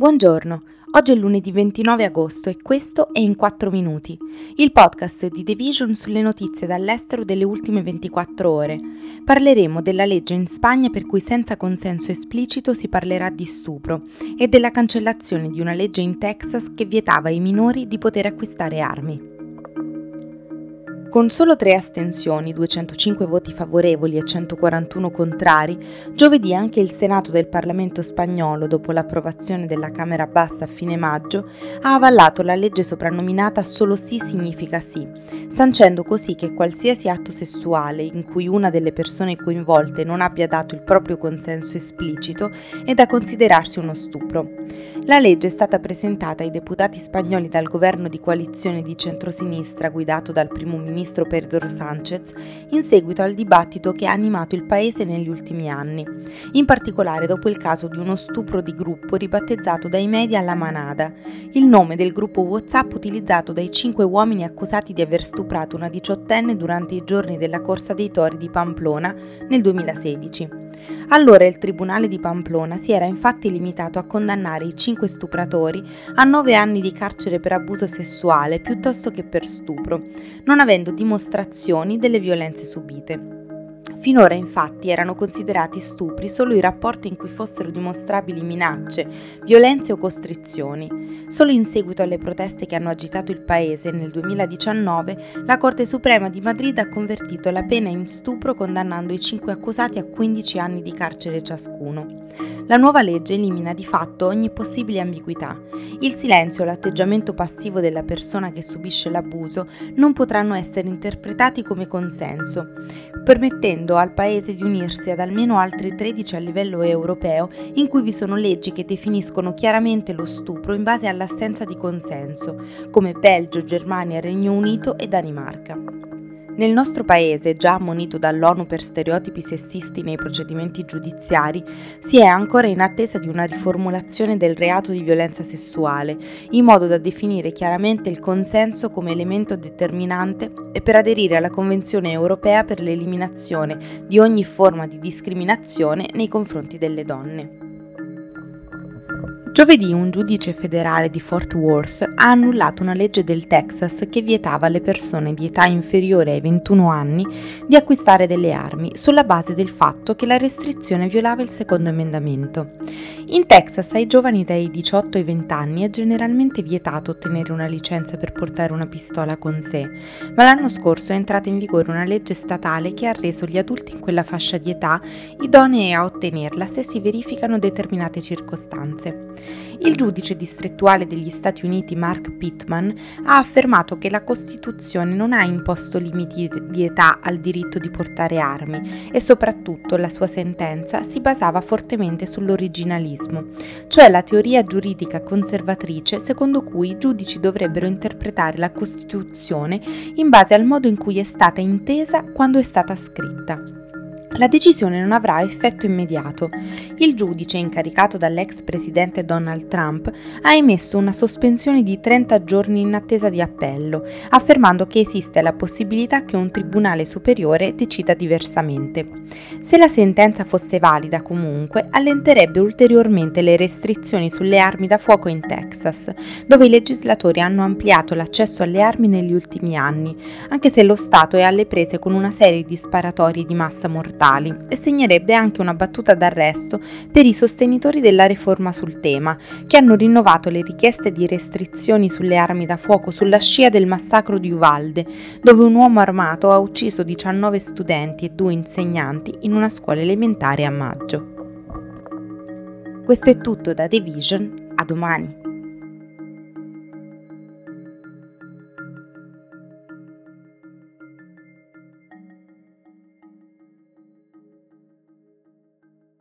Buongiorno, oggi è lunedì 29 agosto e questo è In 4 Minuti, il podcast di The Vision sulle notizie dall'estero delle ultime 24 ore. Parleremo della legge in Spagna per cui senza consenso esplicito si parlerà di stupro e della cancellazione di una legge in Texas che vietava ai minori di poter acquistare armi. Con solo tre astensioni, 205 voti favorevoli e 141 contrari, giovedì anche il Senato del Parlamento spagnolo, dopo l'approvazione della Camera Bassa a fine maggio, ha avallato la legge soprannominata Solo sì significa sì, sancendo così che qualsiasi atto sessuale in cui una delle persone coinvolte non abbia dato il proprio consenso esplicito è da considerarsi uno stupro. La legge è stata presentata ai deputati spagnoli dal governo di coalizione di centrosinistra guidato dal primo ministro ministro Pedro Sánchez in seguito al dibattito che ha animato il paese negli ultimi anni, in particolare dopo il caso di uno stupro di gruppo ribattezzato dai media La Manada, il nome del gruppo WhatsApp utilizzato dai cinque uomini accusati di aver stuprato una diciottenne durante i giorni della Corsa dei Tori di Pamplona nel 2016. Allora il Tribunale di Pamplona si era infatti limitato a condannare i cinque stupratori a nove anni di carcere per abuso sessuale piuttosto che per stupro, non avendo dimostrazioni delle violenze subite. Finora infatti erano considerati stupri solo i rapporti in cui fossero dimostrabili minacce, violenze o costrizioni. Solo in seguito alle proteste che hanno agitato il paese nel 2019, la Corte Suprema di Madrid ha convertito la pena in stupro condannando i cinque accusati a 15 anni di carcere ciascuno. La nuova legge elimina di fatto ogni possibile ambiguità. Il silenzio o l'atteggiamento passivo della persona che subisce l'abuso non potranno essere interpretati come consenso, permettendo chiedendo al Paese di unirsi ad almeno altri 13 a livello europeo in cui vi sono leggi che definiscono chiaramente lo stupro in base all'assenza di consenso, come Belgio, Germania, Regno Unito e Danimarca. Nel nostro paese, già ammonito dall'ONU per stereotipi sessisti nei procedimenti giudiziari, si è ancora in attesa di una riformulazione del reato di violenza sessuale, in modo da definire chiaramente il consenso come elemento determinante e per aderire alla Convenzione europea per l'eliminazione di ogni forma di discriminazione nei confronti delle donne. Giovedì un giudice federale di Fort Worth ha annullato una legge del Texas che vietava alle persone di età inferiore ai 21 anni di acquistare delle armi sulla base del fatto che la restrizione violava il secondo emendamento. In Texas ai giovani dai 18 ai 20 anni è generalmente vietato ottenere una licenza per portare una pistola con sé, ma l'anno scorso è entrata in vigore una legge statale che ha reso gli adulti in quella fascia di età idonei a ottenerla se si verificano determinate circostanze. Il giudice distrettuale degli Stati Uniti Mark Pittman ha affermato che la Costituzione non ha imposto limiti di età al diritto di portare armi e soprattutto la sua sentenza si basava fortemente sull'originalismo, cioè la teoria giuridica conservatrice secondo cui i giudici dovrebbero interpretare la Costituzione in base al modo in cui è stata intesa quando è stata scritta. La decisione non avrà effetto immediato. Il giudice, incaricato dall'ex presidente Donald Trump, ha emesso una sospensione di 30 giorni in attesa di appello, affermando che esiste la possibilità che un tribunale superiore decida diversamente. Se la sentenza fosse valida comunque, allenterebbe ulteriormente le restrizioni sulle armi da fuoco in Texas, dove i legislatori hanno ampliato l'accesso alle armi negli ultimi anni, anche se lo Stato è alle prese con una serie di sparatori di massa mortale mortali e segnerebbe anche una battuta d'arresto per i sostenitori della riforma sul tema, che hanno rinnovato le richieste di restrizioni sulle armi da fuoco sulla scia del massacro di Uvalde, dove un uomo armato ha ucciso 19 studenti e due insegnanti in una scuola elementare a maggio. Questo è tutto da The Vision, a domani.